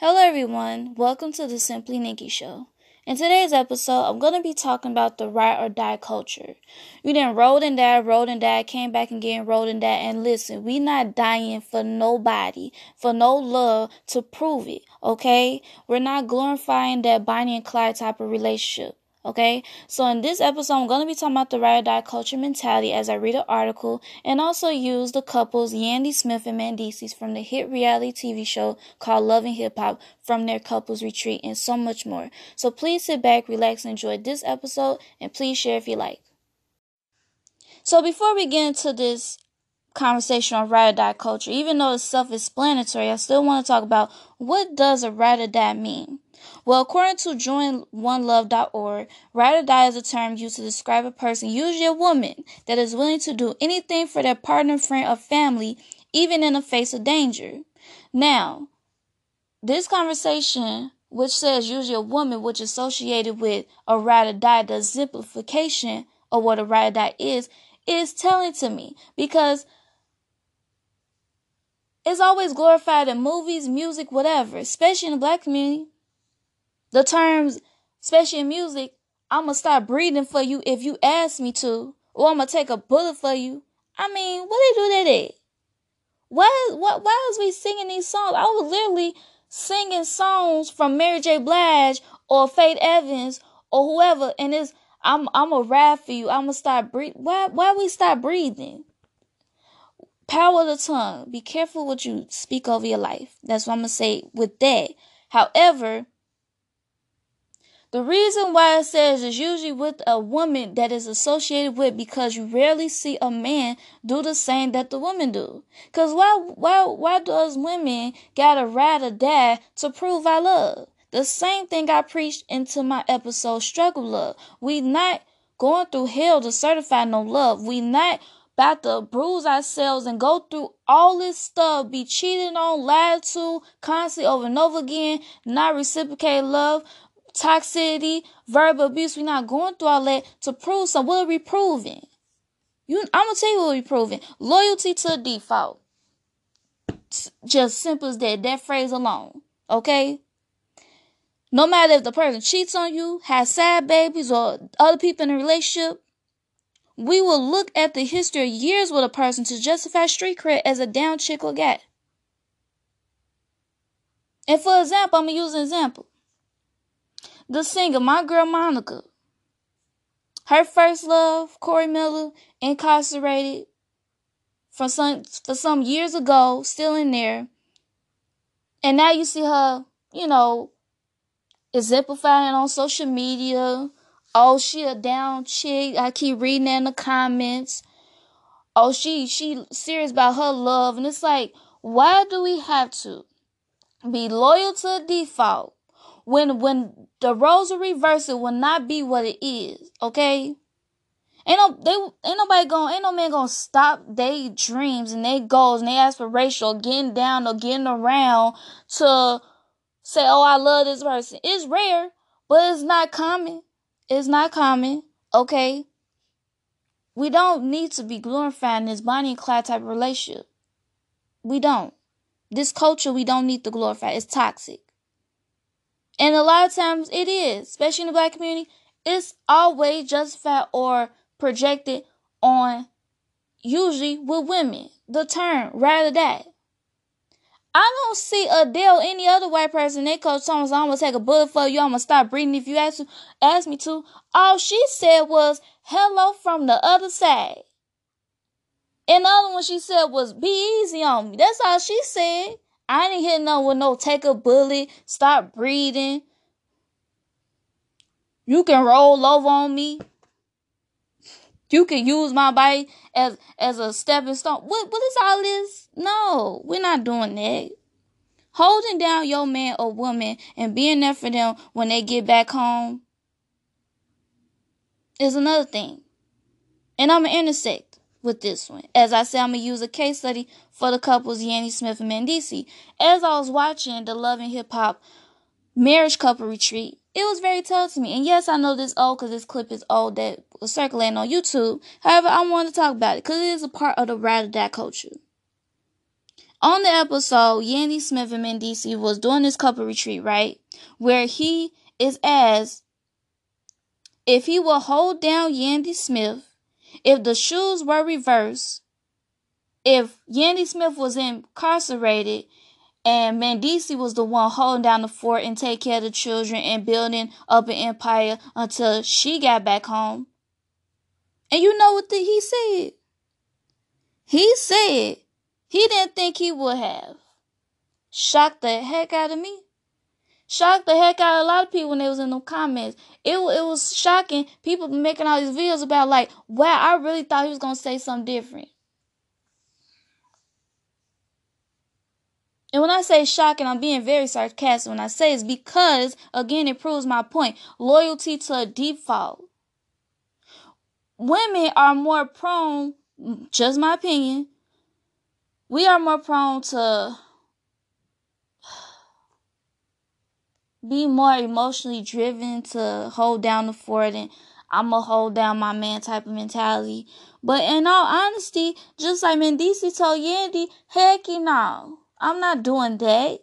Hello, everyone. Welcome to the Simply Nikki Show. In today's episode, I'm going to be talking about the ride or die culture. You didn't roll and die, roll and die, came back and again, rolled and die. And listen, we not dying for nobody, for no love to prove it, okay? We're not glorifying that Bonnie and Clyde type of relationship. Okay, so in this episode, I'm going to be talking about the ride or die culture mentality as I read an article and also use the couples Yandy Smith and Mendeecees from the hit reality TV show called Love and Hip Hop from their couples retreat and so much more. So please sit back, relax, and enjoy this episode and please share if you like. So before we get into this conversation on ride or die culture, even though it's self explanatory, I still want to talk about what does a ride or die mean? Well, according to joinonelove.org, ride or die is a term used to describe a person, usually a woman, that is willing to do anything for their partner, friend, or family, even in the face of danger. Now, this conversation, which says usually a woman, which associated with a ride or die, the simplification of what a ride or die is, is telling to me because it's always glorified in movies, music, whatever, especially in the black community the terms, especially in music, I'm gonna start breathing for you if you ask me to, or I'm gonna take a bullet for you. I mean, what do they do that at? Why, why, why is we singing these songs? I was literally singing songs from Mary J. Blige or Faith Evans or whoever, and it's I'm I'm a rap for you. I'm gonna start breathe. Why why we start breathing? Power of the tongue. Be careful what you speak over your life. That's what I'm gonna say with that. However, the reason why it says is usually with a woman that is associated with because you rarely see a man do the same that the woman do. Cause why why why does women gotta ride or die to prove I love? The same thing I preached into my episode Struggle Love. We not going through hell to certify no love. We not about to bruise ourselves and go through all this stuff, be cheated on, lied to, constantly over and over again, not reciprocate love toxicity, verbal abuse. We're not going through all that to prove something. What are we proving? You, I'm gonna tell you what we're proving. Loyalty to default. Just simple as that. That phrase alone. Okay. No matter if the person cheats on you, has sad babies, or other people in a relationship, we will look at the history of years with a person to justify street cred as a down chick or guy. And for example, I'm gonna use an example. The singer, my girl Monica. Her first love, Corey Miller, incarcerated for some for some years ago, still in there. And now you see her, you know, exemplifying on social media. Oh, she a down chick. I keep reading in the comments. Oh, she she serious about her love. And it's like, why do we have to be loyal to default when when the roles are reversed, it will not be what it is. Okay. Ain't no they ain't nobody going ain't no man gonna stop their dreams and their goals and their aspirations getting down or getting around to say, Oh, I love this person. It's rare, but it's not common. It's not common. Okay. We don't need to be glorifying this Bonnie and Clyde type of relationship. We don't. This culture we don't need to glorify. It's toxic. And a lot of times it is, especially in the black community, it's always justified or projected on usually with women. The term, rather that. I don't see Adele, any other white person, they coach Thomas, I'm gonna take a bullet for you, I'm gonna stop breathing if you ask, ask me to. All she said was, hello from the other side. And the other one she said was, be easy on me. That's all she said. I ain't hitting no with no take a bullet, stop breathing. You can roll over on me. You can use my body as as a stepping stone. What what is all this? No, we're not doing that. Holding down your man or woman and being there for them when they get back home is another thing. And I'm gonna intersect with this one. As I said, I'm gonna use a case study for the couples Yandy Smith and Mendeecees. As I was watching the Love and Hip Hop marriage couple retreat, it was very tough to me. And yes, I know this old because this clip is old that was circulating on YouTube. However, I want to talk about it because it is a part of the or die culture. On the episode, Yandy Smith and Mendeecees was doing this couple retreat, right? Where he is asked if he will hold down Yandy Smith if the shoes were reversed, if Yandy Smith was incarcerated and Mendeecees was the one holding down the fort and take care of the children and building up an empire until she got back home. And you know what the, he said? He said he didn't think he would have. Shocked the heck out of me. Shocked the heck out of a lot of people when they was in the comments. It, it was shocking. People making all these videos about like, wow, I really thought he was going to say something different. And when I say shocking, I'm being very sarcastic when I say it's because, again, it proves my point. Loyalty to a default. Women are more prone, just my opinion, we are more prone to be more emotionally driven to hold down the fort and I'm gonna hold down my man type of mentality. But in all honesty, just like Mendeecees told Yandy, heck you know. I'm not doing that.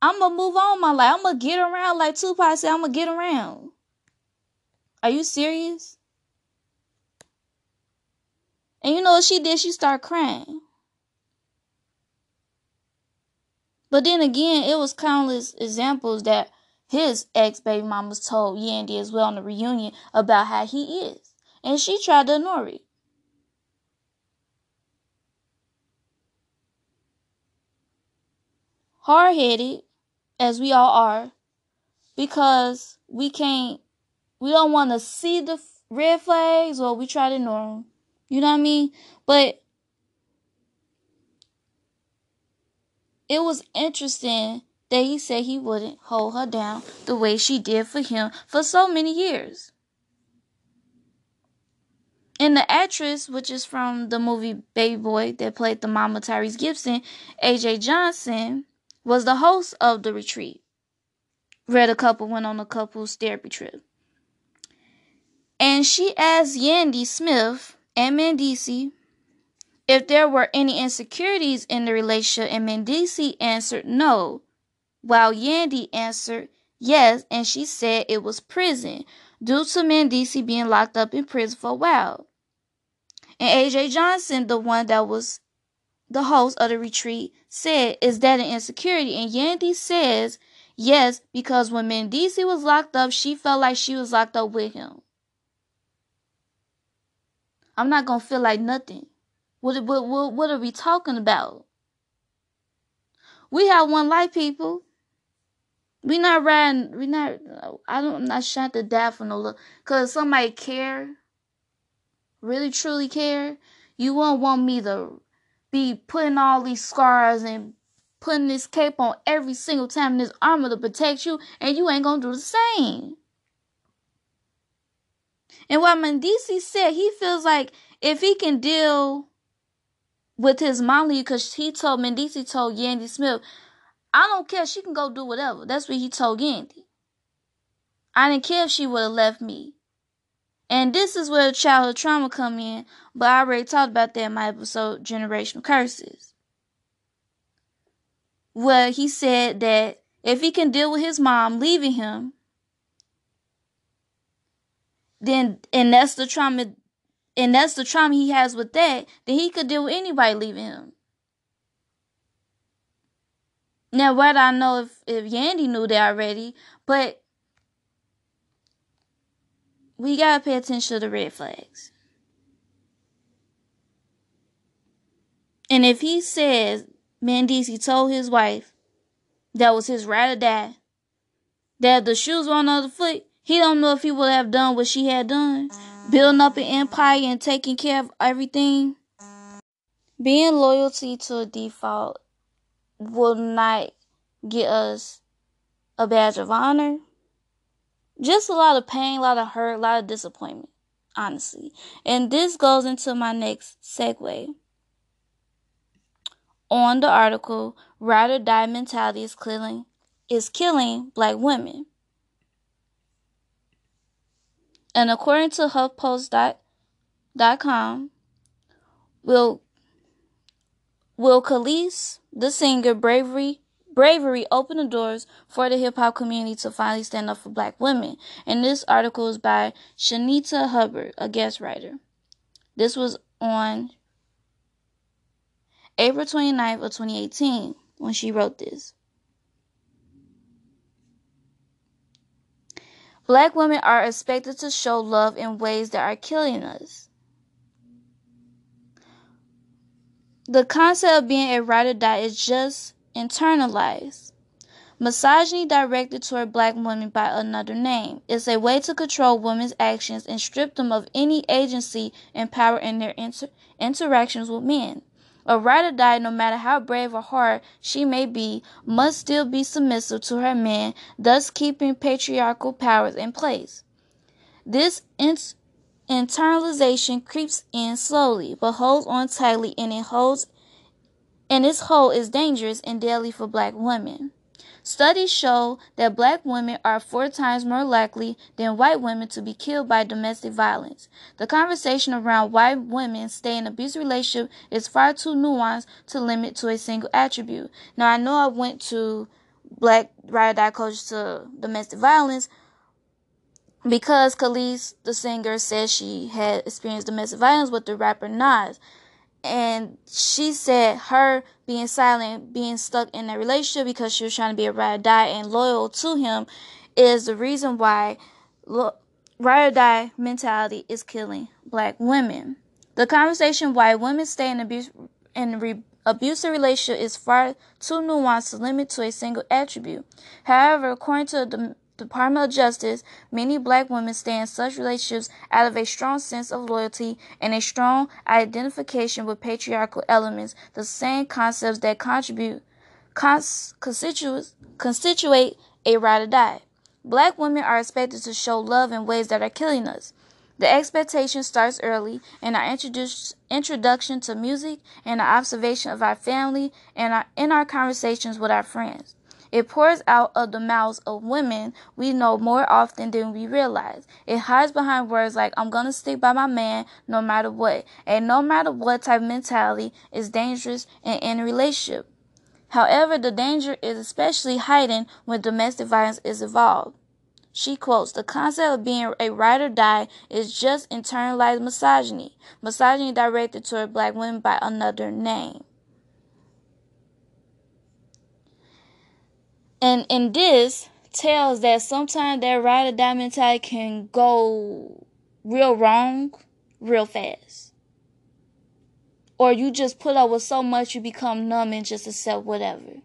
I'm gonna move on my life. I'm gonna get around like Tupac said. I'm gonna get around. Are you serious? And you know what she did? She started crying. But then again, it was countless examples that his ex baby mamas told Yandy as well on the reunion about how he is. And she tried to ignore it. Hard headed, as we all are, because we can't, we don't want to see the red flags or we try to ignore them. You know what I mean? But it was interesting that he said he wouldn't hold her down the way she did for him for so many years. And the actress, which is from the movie Baby Boy that played the mama Tyrese Gibson, AJ Johnson, was the host of the retreat. Read a couple went on a couple's therapy trip. And she asked Yandy Smith and Mendeecees if there were any insecurities in the relationship, and Mendeecees answered no, while Yandy answered yes, and she said it was prison due to Mendeecees being locked up in prison for a while. And AJ Johnson, the one that was the host of the retreat, said, Is that an insecurity? And Yandy says, Yes, because when Mendeecees was locked up, she felt like she was locked up with him. I'm not to feel like nothing. What, what, what, what are we talking about? We have one life, people. We not riding, we not, I don't, I'm not shot to die for no look. Cause somebody care, really truly care, you won't want me to be putting all these scars and putting this cape on every single time in this armor to protect you, and you ain't gonna do the same. And what Mendeecees said, he feels like if he can deal with his mom, because he told Mendeecees told Yandy Smith, I don't care, she can go do whatever. That's what he told Yandy. I didn't care if she would have left me. And this is where childhood trauma come in, but I already talked about that in my episode Generational Curses. Where he said that if he can deal with his mom leaving him, then and that's the trauma and that's the trauma he has with that, then he could deal with anybody leaving him. Now, what I know if if Yandy knew that already, but we gotta pay attention to the red flags. And if he says Mendeecees told his wife that was his ride or die, that the shoes were on the other foot, he don't know if he would have done what she had done, building up an empire and taking care of everything. Being loyalty to a default will not get us a badge of honor just a lot of pain, a lot of hurt, a lot of disappointment, honestly. And this goes into my next segue. On the article, ride or die mentality is killing is killing black women. And according to HuffPost.com, will Will Kelis, the singer, bravery bravery opened the doors for the hip hop community to finally stand up for black women. And this article is by Shanita Hubbard, a guest writer. This was on April 29th of 2018 when she wrote this. Black women are expected to show love in ways that are killing us. The concept of being a ride or die is just internalized. Misogyny directed toward black women by another name is a way to control women's actions and strip them of any agency and power in their inter- interactions with men. A ride or die, no matter how brave or hard she may be, must still be submissive to her man, thus keeping patriarchal powers in place. This in- internalization creeps in slowly, but holds on tightly, and it holds, and its hold is dangerous and deadly for black women. Studies show that black women are four times more likely than white women to be killed by domestic violence. The conversation around why women stay in abusive relationships is far too nuanced to limit to a single attribute. Now, I know I went to black ride die culture to domestic violence because Kelis, the singer, said she had experienced domestic violence with the rapper Nas and she said her being silent, being stuck in a relationship because she was trying to be a ride or die and loyal to him is the reason why lo- ride or die mentality is killing black women. The conversation why women stay in abuse in re- abusive relationship is far too nuanced to limit to a single attribute. However, according to the Department of Justice, many black women stay in such relationships out of a strong sense of loyalty and a strong identification with patriarchal elements, the same concepts that contribute cons- constitute, constitute a ride or die. Black women are expected to show love in ways that are killing us. The expectation starts early in our introduction to music and the observation of our family and our, in our conversations with our friends. It pours out of the mouths of women we know more often than we realize. It hides behind words like, I'm gonna stick by my man no matter what. And no matter what type of mentality is dangerous in any relationship. However, the danger is especially heightened when domestic violence is involved. She quotes, The concept of being a ride or die is just internalized misogyny, misogyny directed toward black women by another name. And in this tells that sometimes that ride or die mentality can go real wrong real fast. Or you just put up with so much you become numb and just accept whatever.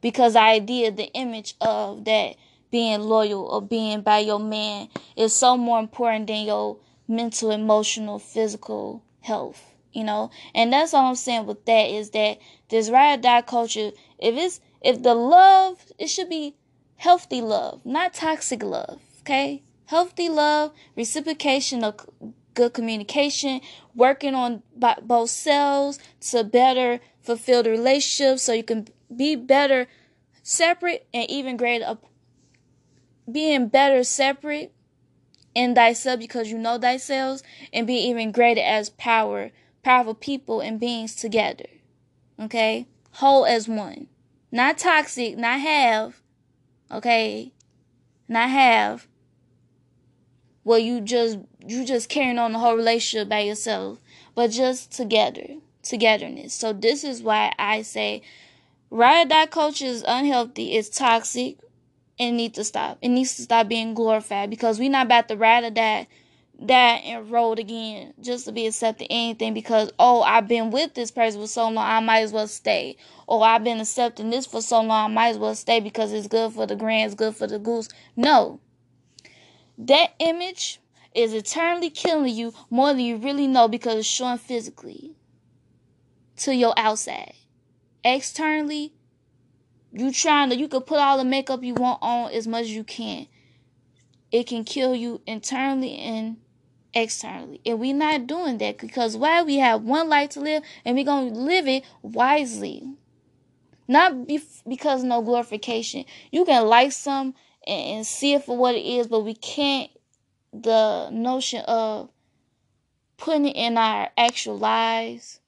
Because the idea, the image of that being loyal or being by your man is so more important than your mental, emotional, physical health. You know? And that's all I'm saying with that is that this ride or die culture, if it's if the love, it should be healthy love, not toxic love, okay? Healthy love, reciprocation of good communication, working on both selves to better fulfill the relationship so you can be better separate and even greater being better separate in thyself because you know thyself and be even greater as power powerful people and beings together okay whole as one not toxic, not have. Okay? Not have. Well, you just you just carrying on the whole relationship by yourself, but just together, togetherness. So this is why I say ride die culture is unhealthy, it's toxic, and needs to stop. It needs to stop being glorified because we're not about to ride or die that enrolled again just to be accepted anything because oh I've been with this person for so long I might as well stay. Or I've been accepting this for so long I might as well stay because it's good for the grand, it's good for the goose. No. That image is eternally killing you more than you really know because it's showing physically to your outside. Externally, you trying to you can put all the makeup you want on as much as you can. It can kill you internally and externally. And we're not doing that because why we have one life to live and we're going to live it wisely. Not be- because no glorification. You can like some and, and see it for what it is, but we can't the notion of putting it in our actual lives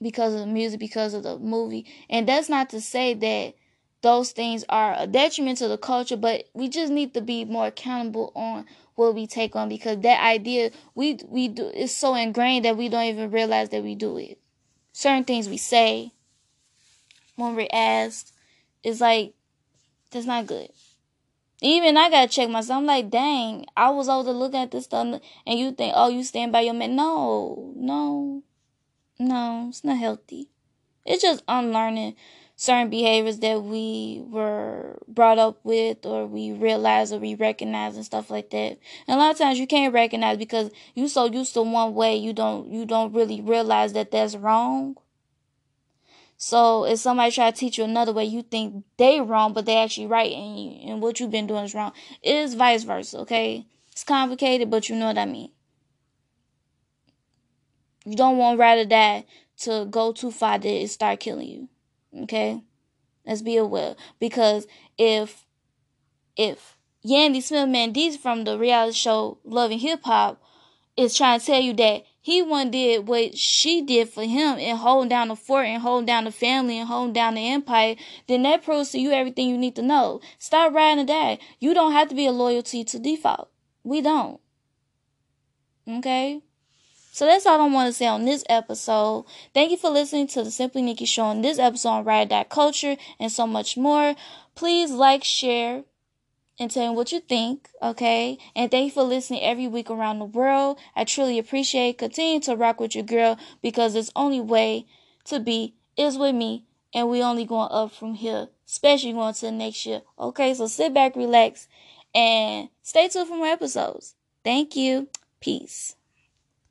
because of the music, because of the movie. And that's not to say that those things are a detriment to the culture, but we just need to be more accountable on what we take on because that idea we we do is so ingrained that we don't even realize that we do it. Certain things we say when we're asked is like that's not good. Even I gotta check myself. I'm like, dang, I was over to look at this stuff, and you think, oh, you stand by your man? No, no, no, it's not healthy. It's just unlearning certain behaviors that we were brought up with or we realize or we recognize and stuff like that. And a lot of times you can't recognize because you so used to one way you don't you don't really realize that that's wrong. So if somebody try to teach you another way, you think they wrong, but they actually right, and you, and what you've been doing is wrong. It is vice versa. Okay, it's complicated, but you know what I mean. You don't want rather that to go too far that it start killing you. Okay, let's be aware because if if Yandy Smith Mendeecees from the reality show Love and Hip Hop is trying to tell you that he one did what she did for him and holding down the fort and holding down the family and holding down the empire, then that proves to you everything you need to know. Stop riding die. You don't have to be a loyalty to default. We don't. Okay? So that's all I want to say on this episode. Thank you for listening to the Simply Nikki Show on this episode on That Culture and so much more. Please like, share, and tell me what you think, okay? And thank you for listening every week around the world. I truly appreciate. Continue to rock with your girl because it's only way to be is with me, and we only going up from here, especially going to the next year. Okay, so sit back, relax, and stay tuned for more episodes. Thank you. Peace.